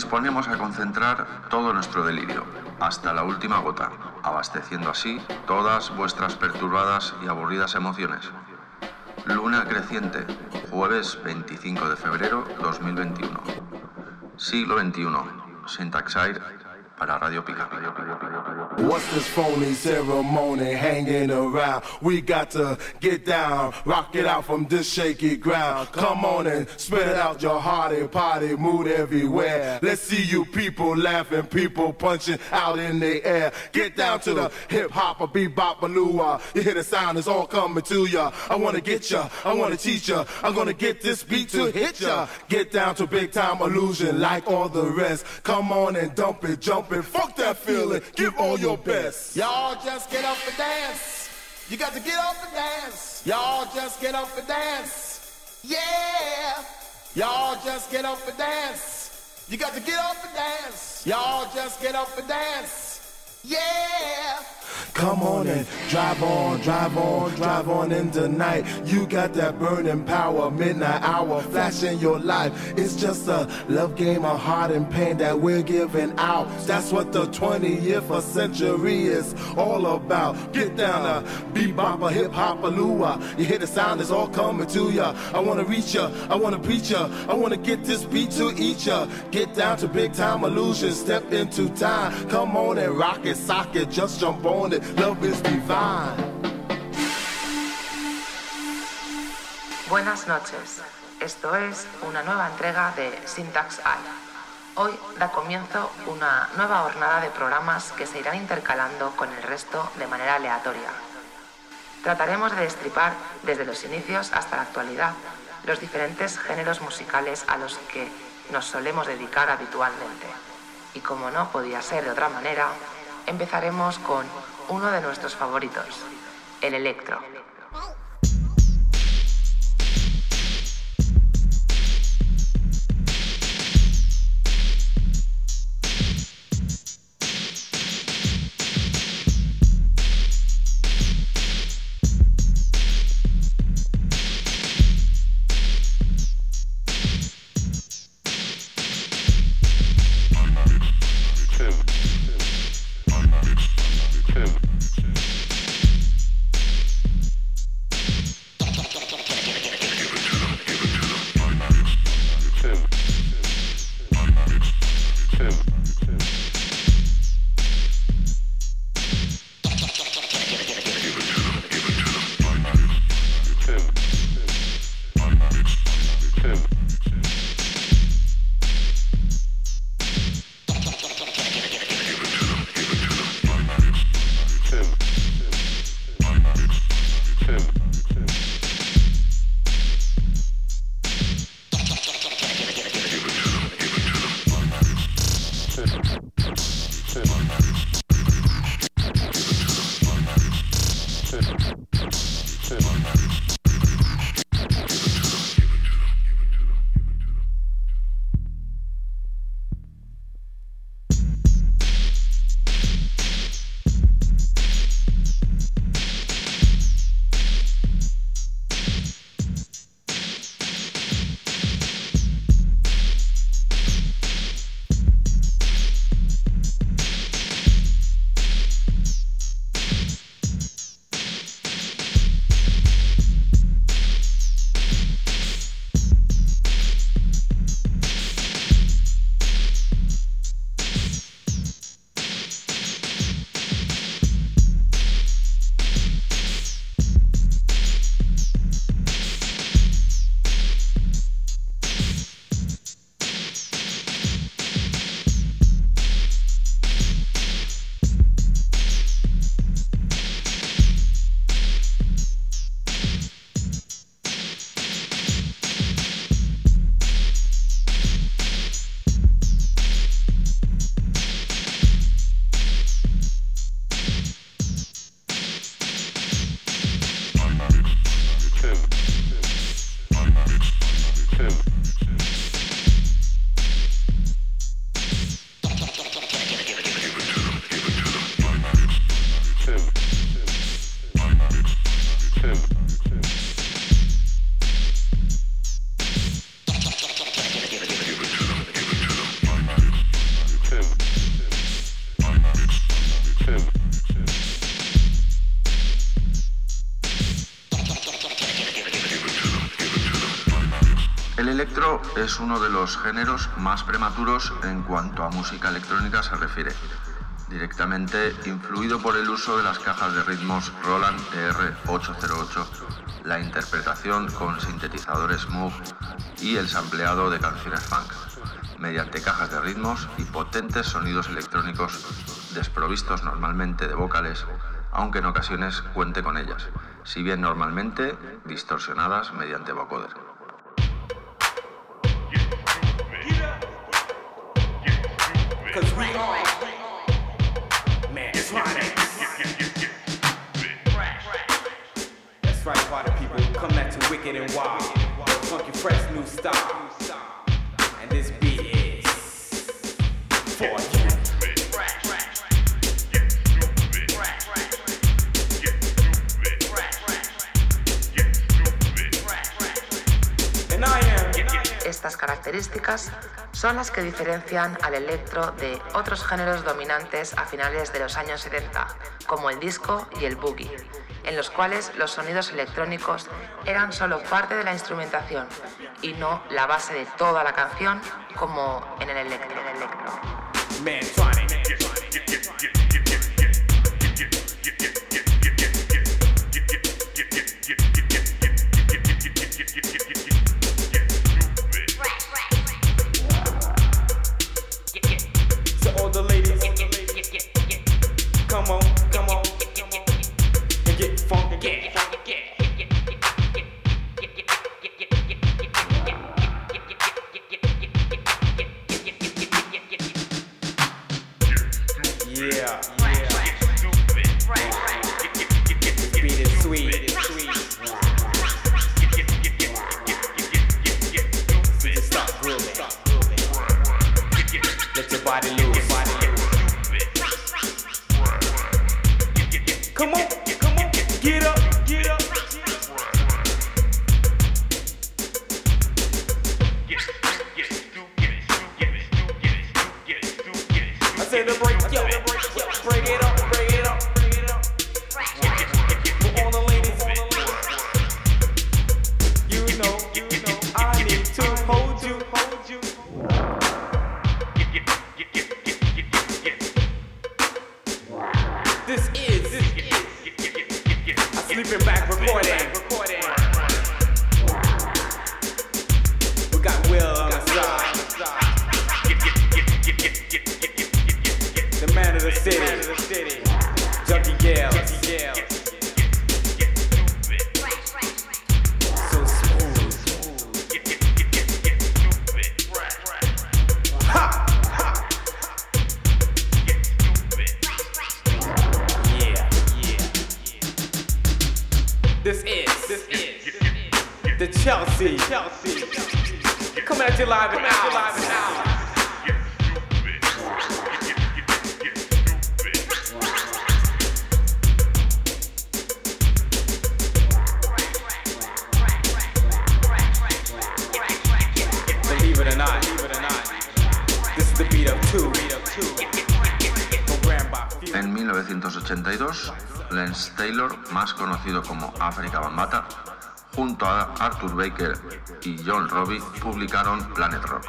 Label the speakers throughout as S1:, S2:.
S1: disponemos a concentrar todo nuestro delirio, hasta la última gota, abasteciendo así todas vuestras perturbadas y aburridas emociones. Luna creciente, jueves 25 de febrero 2021. Siglo XXI, Syntaxair para Radio Pica.
S2: What's this phony ceremony hanging around? We got to get down, rock it out from this shaky ground. Come on and spread it out your hearty party mood everywhere. Let's see you people laughing, people punching out in the air. Get down to the hip hop, a bebop, a lua. You hear the sound, it's all coming to ya. I wanna get ya, I wanna teach ya. I'm gonna get this beat to hit ya. Get down to big time illusion like all the rest. Come on and dump it, jump it, fuck that feeling. Give all your best.
S3: Y'all just get up and dance. You got to get up and dance. Y'all just get up and dance. Yeah. Y'all just get up and dance. You got to get up and dance. Y'all just get up and dance. Yeah.
S2: Come on and drive on, drive on, drive on into night. You got that burning power, midnight hour, flashing your life. It's just a love game of heart and pain that we're giving out. That's what the 20th century is all about. Get down a hip hop, lua. You hear the sound, it's all coming to ya. I wanna reach ya, I wanna preach ya, I wanna get this beat to each ya. Get down to big time illusion, step into time. Come on and rock it, sock it, just jump on Love is divine.
S4: Buenas noches. Esto es una nueva entrega de Syntax Eye. Hoy da comienzo una nueva jornada de programas que se irán intercalando con el resto de manera aleatoria. Trataremos de destripar desde los inicios hasta la actualidad los diferentes géneros musicales a los que nos solemos dedicar habitualmente. Y como no podía ser de otra manera, empezaremos con uno de nuestros favoritos, el electro.
S1: too. Es uno de los géneros más prematuros en cuanto a música electrónica se refiere, directamente influido por el uso de las cajas de ritmos Roland ER808, la interpretación con sintetizadores Moog y el sampleado de canciones funk, mediante cajas de ritmos y potentes sonidos electrónicos desprovistos normalmente de vocales, aunque en ocasiones cuente con ellas, si bien normalmente distorsionadas mediante vocoder. Cause we are Mantronics. That's right, party people. Come at you wicked and wild. Funky, fresh new style. And this beat is for you. Estas características son las que diferencian al electro de otros géneros dominantes a finales de los años 70, como el disco y el boogie, en los cuales los sonidos electrónicos eran solo parte de la instrumentación y no la base de toda la canción como en el electro. En 1982, Lance Taylor, más conocido como Africa Bambata, junto a Arthur Baker y John Robbie, publicaron Planet Rock,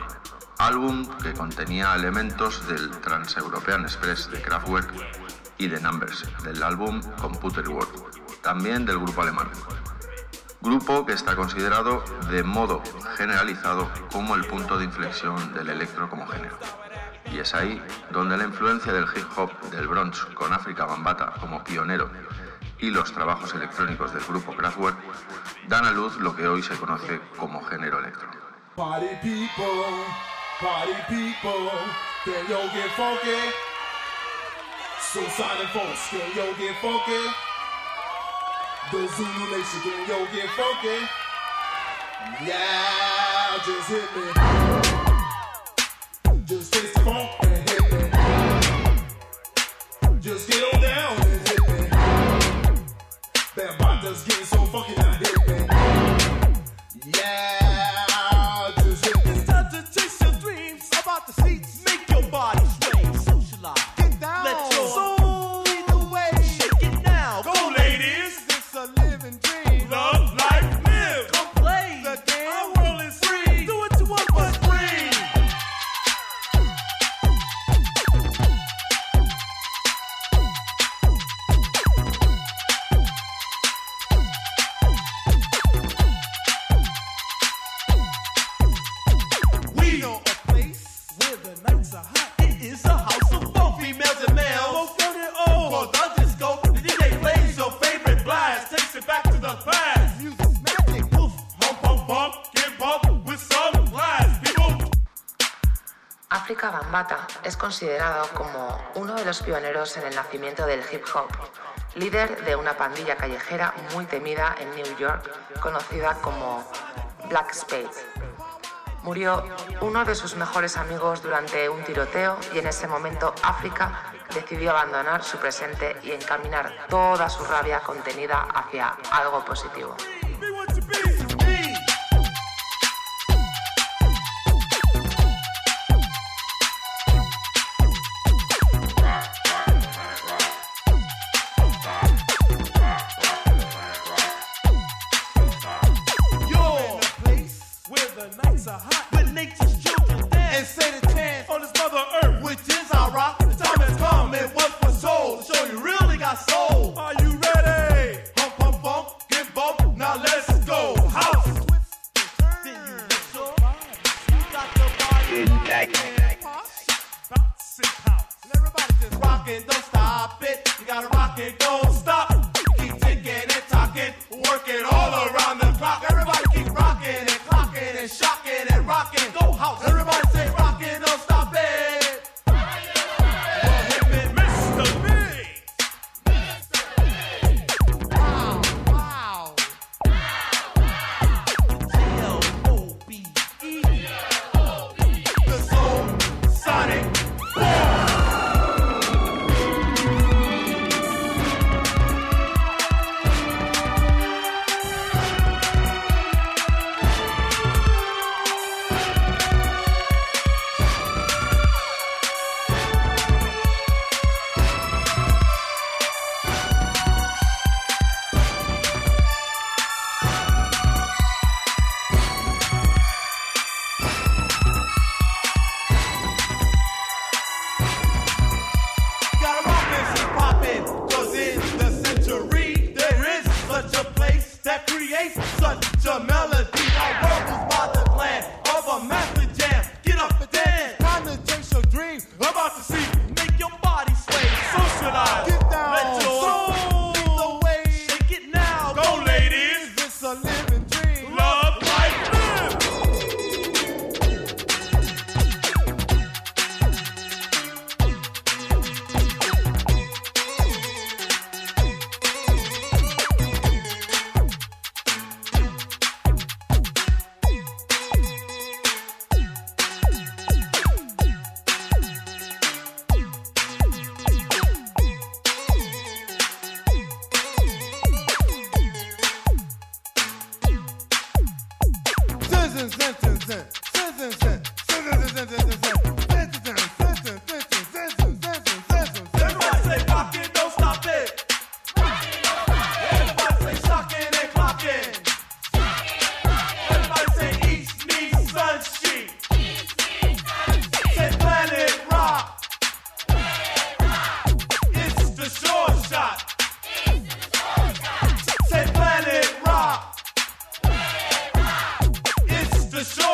S1: álbum que contenía elementos del Trans-European Express de Kraftwerk y de Numbers, del álbum Computer World, también del grupo alemán. Grupo que está considerado de modo generalizado como el punto de inflexión del electro como género. Y es ahí donde la influencia del hip hop del Bronx con África Bambata como pionero y los trabajos electrónicos del grupo Kraftwerk dan a luz lo que hoy se conoce como género electro.
S5: Considerado como uno de los pioneros en el nacimiento del hip hop, líder de una pandilla callejera muy temida en New York, conocida como Black Spade. Murió uno de sus mejores amigos durante un tiroteo y en ese momento África decidió abandonar su presente y encaminar toda su rabia contenida hacia algo positivo.
S1: the show.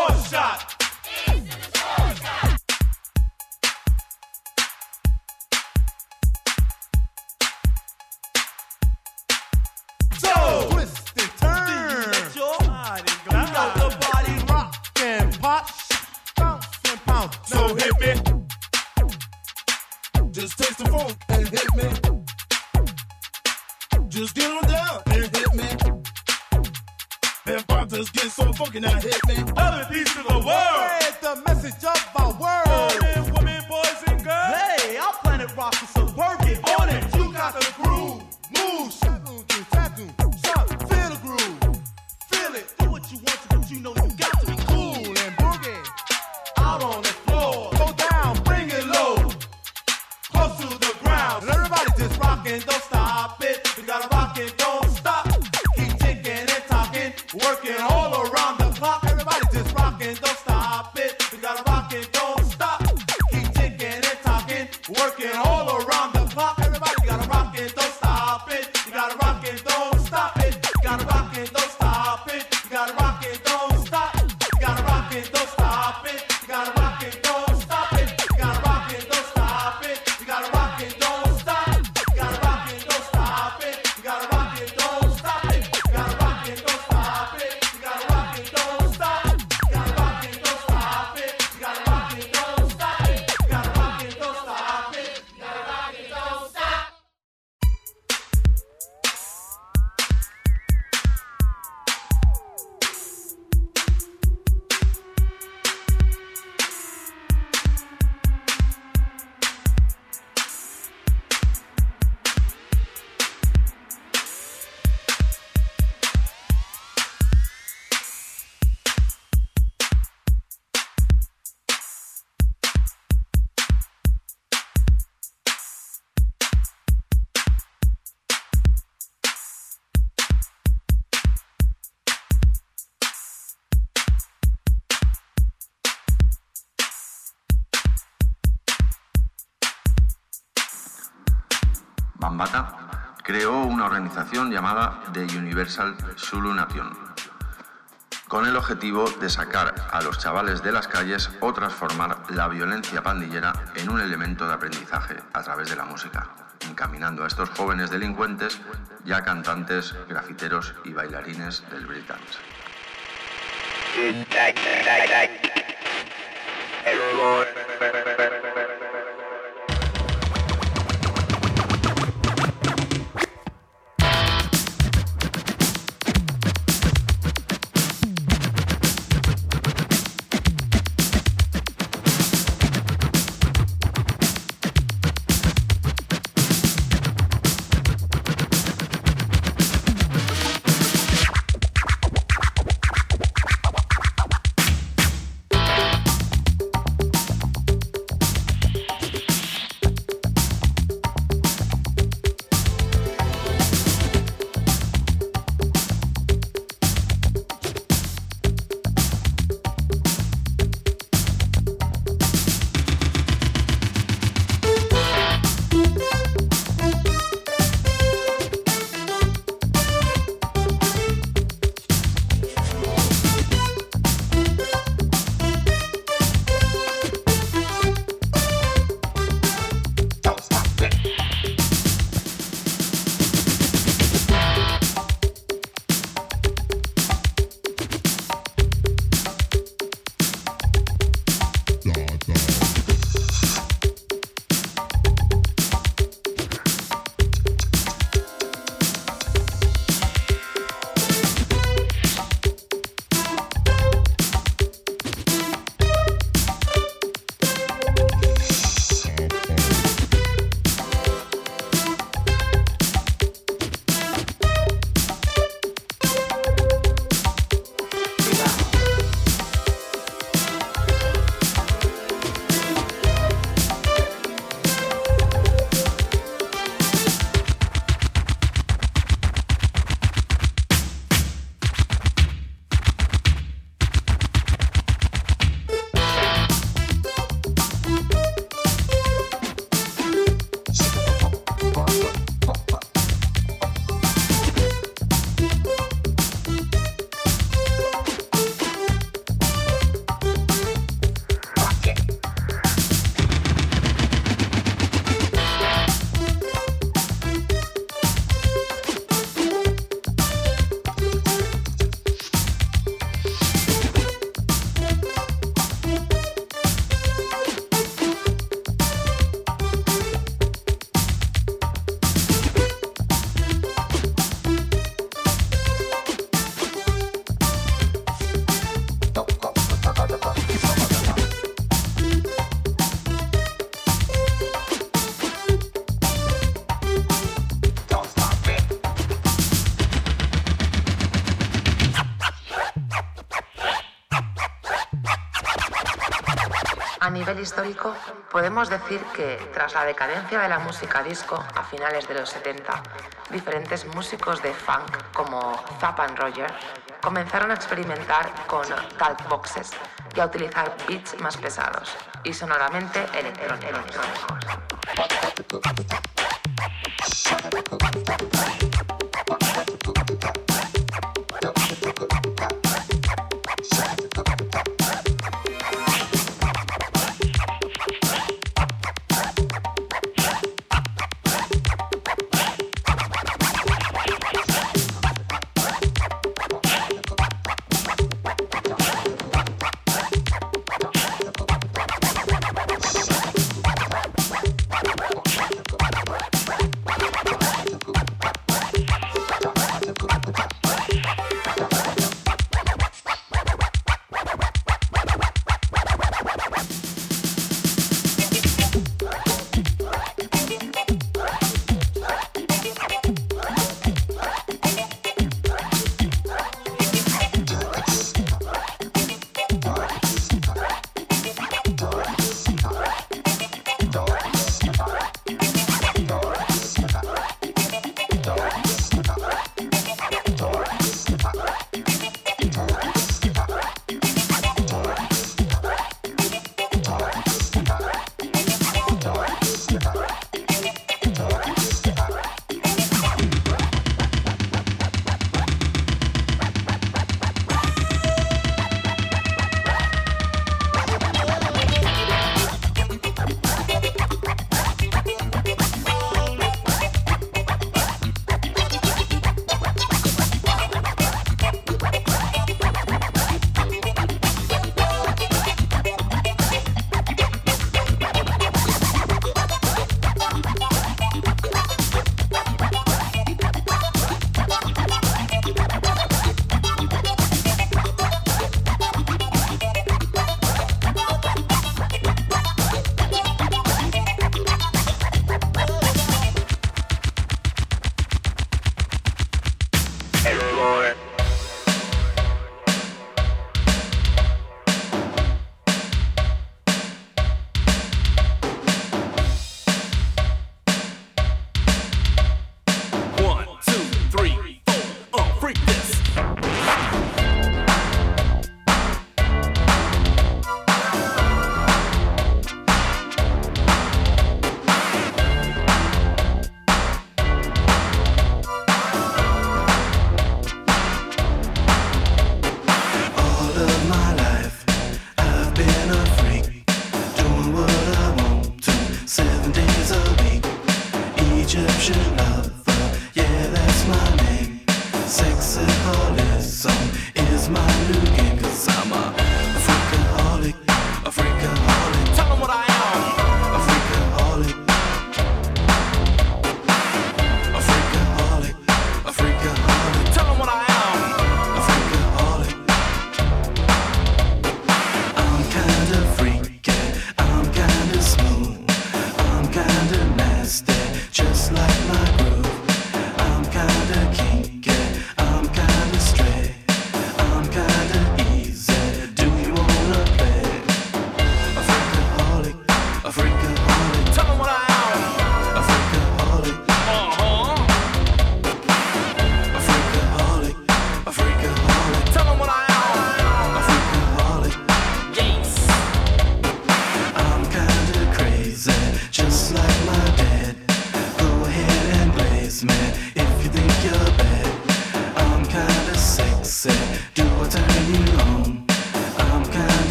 S1: Llamada The Universal Zulu Nation, con el objetivo de sacar a los chavales de las calles o transformar la violencia pandillera en un elemento de aprendizaje a través de la música, encaminando a estos jóvenes delincuentes ya cantantes, grafiteros y bailarines del breakdance.
S4: histórico, podemos decir que tras la decadencia de la música disco a finales de los 70, diferentes músicos de funk como Zapp and Roger comenzaron a experimentar con talk boxes y a utilizar beats más pesados y sonoramente electrónicos.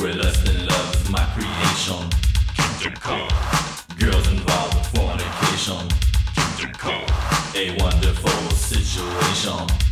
S6: We're less than love, my creation. Kingdom come. Girls involved with fornication. Kingdom come. A wonderful situation.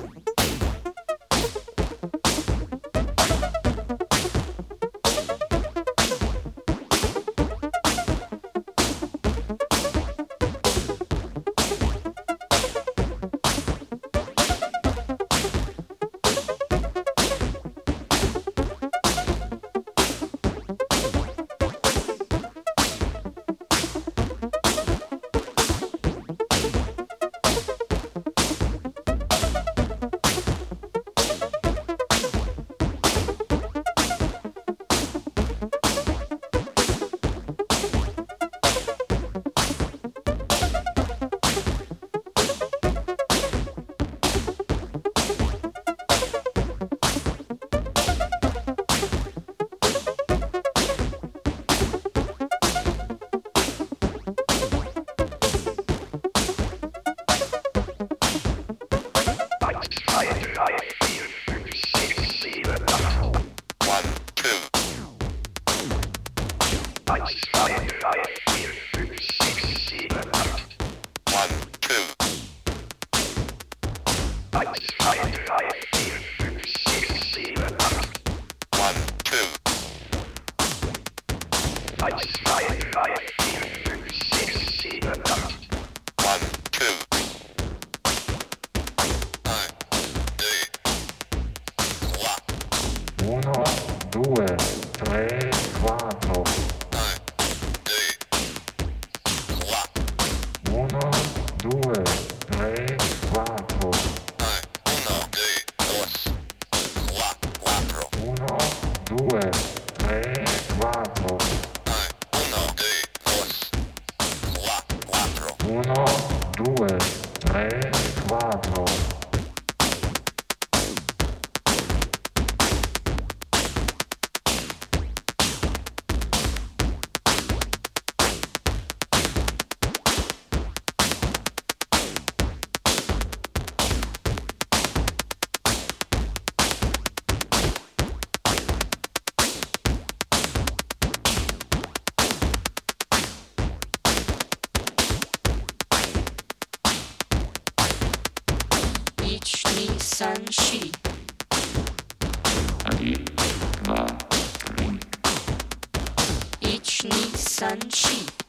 S1: 生气。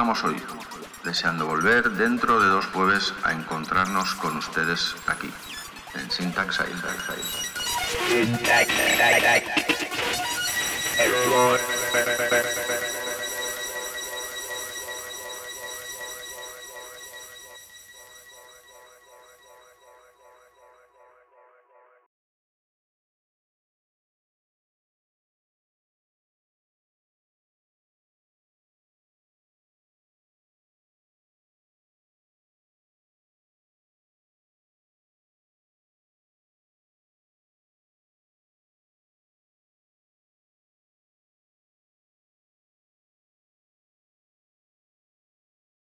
S1: Llegamos hoy, deseando volver dentro de dos jueves a encontrarnos con ustedes aquí, en Syntax Isle.